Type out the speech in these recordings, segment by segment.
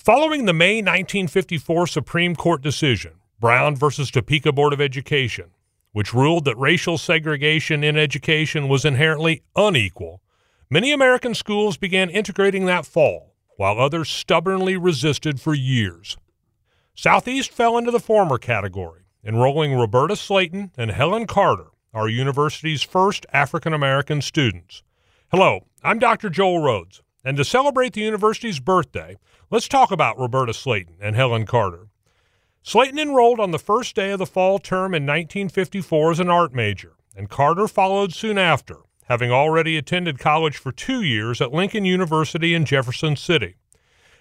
Following the May 1954 Supreme Court decision, Brown versus Topeka Board of Education, which ruled that racial segregation in education was inherently unequal, many American schools began integrating that fall, while others stubbornly resisted for years. Southeast fell into the former category, enrolling Roberta Slayton and Helen Carter, our university's first African American students. Hello, I'm Dr. Joel Rhodes, and to celebrate the university's birthday, let's talk about Roberta Slayton and Helen Carter. Slayton enrolled on the first day of the fall term in 1954 as an art major, and Carter followed soon after, having already attended college for two years at Lincoln University in Jefferson City.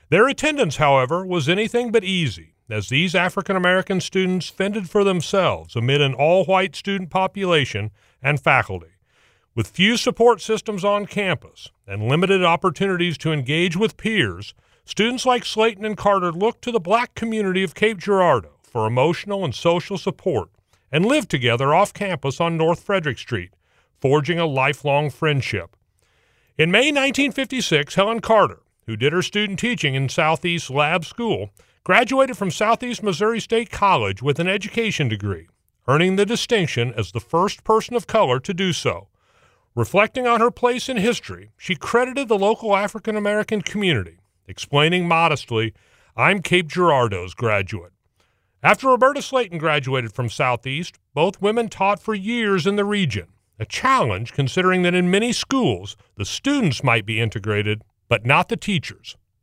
Their attendance, however, was anything but easy, as these African American students fended for themselves amid an all white student population and faculty. With few support systems on campus and limited opportunities to engage with peers, students like Slayton and Carter looked to the black community of Cape Girardeau for emotional and social support and lived together off campus on North Frederick Street, forging a lifelong friendship. In May 1956, Helen Carter, who did her student teaching in Southeast Lab School, graduated from Southeast Missouri State College with an education degree, earning the distinction as the first person of color to do so. Reflecting on her place in history, she credited the local African American community, explaining modestly, I'm Cape Girardeau's graduate. After Roberta Slayton graduated from Southeast, both women taught for years in the region, a challenge considering that in many schools the students might be integrated, but not the teachers.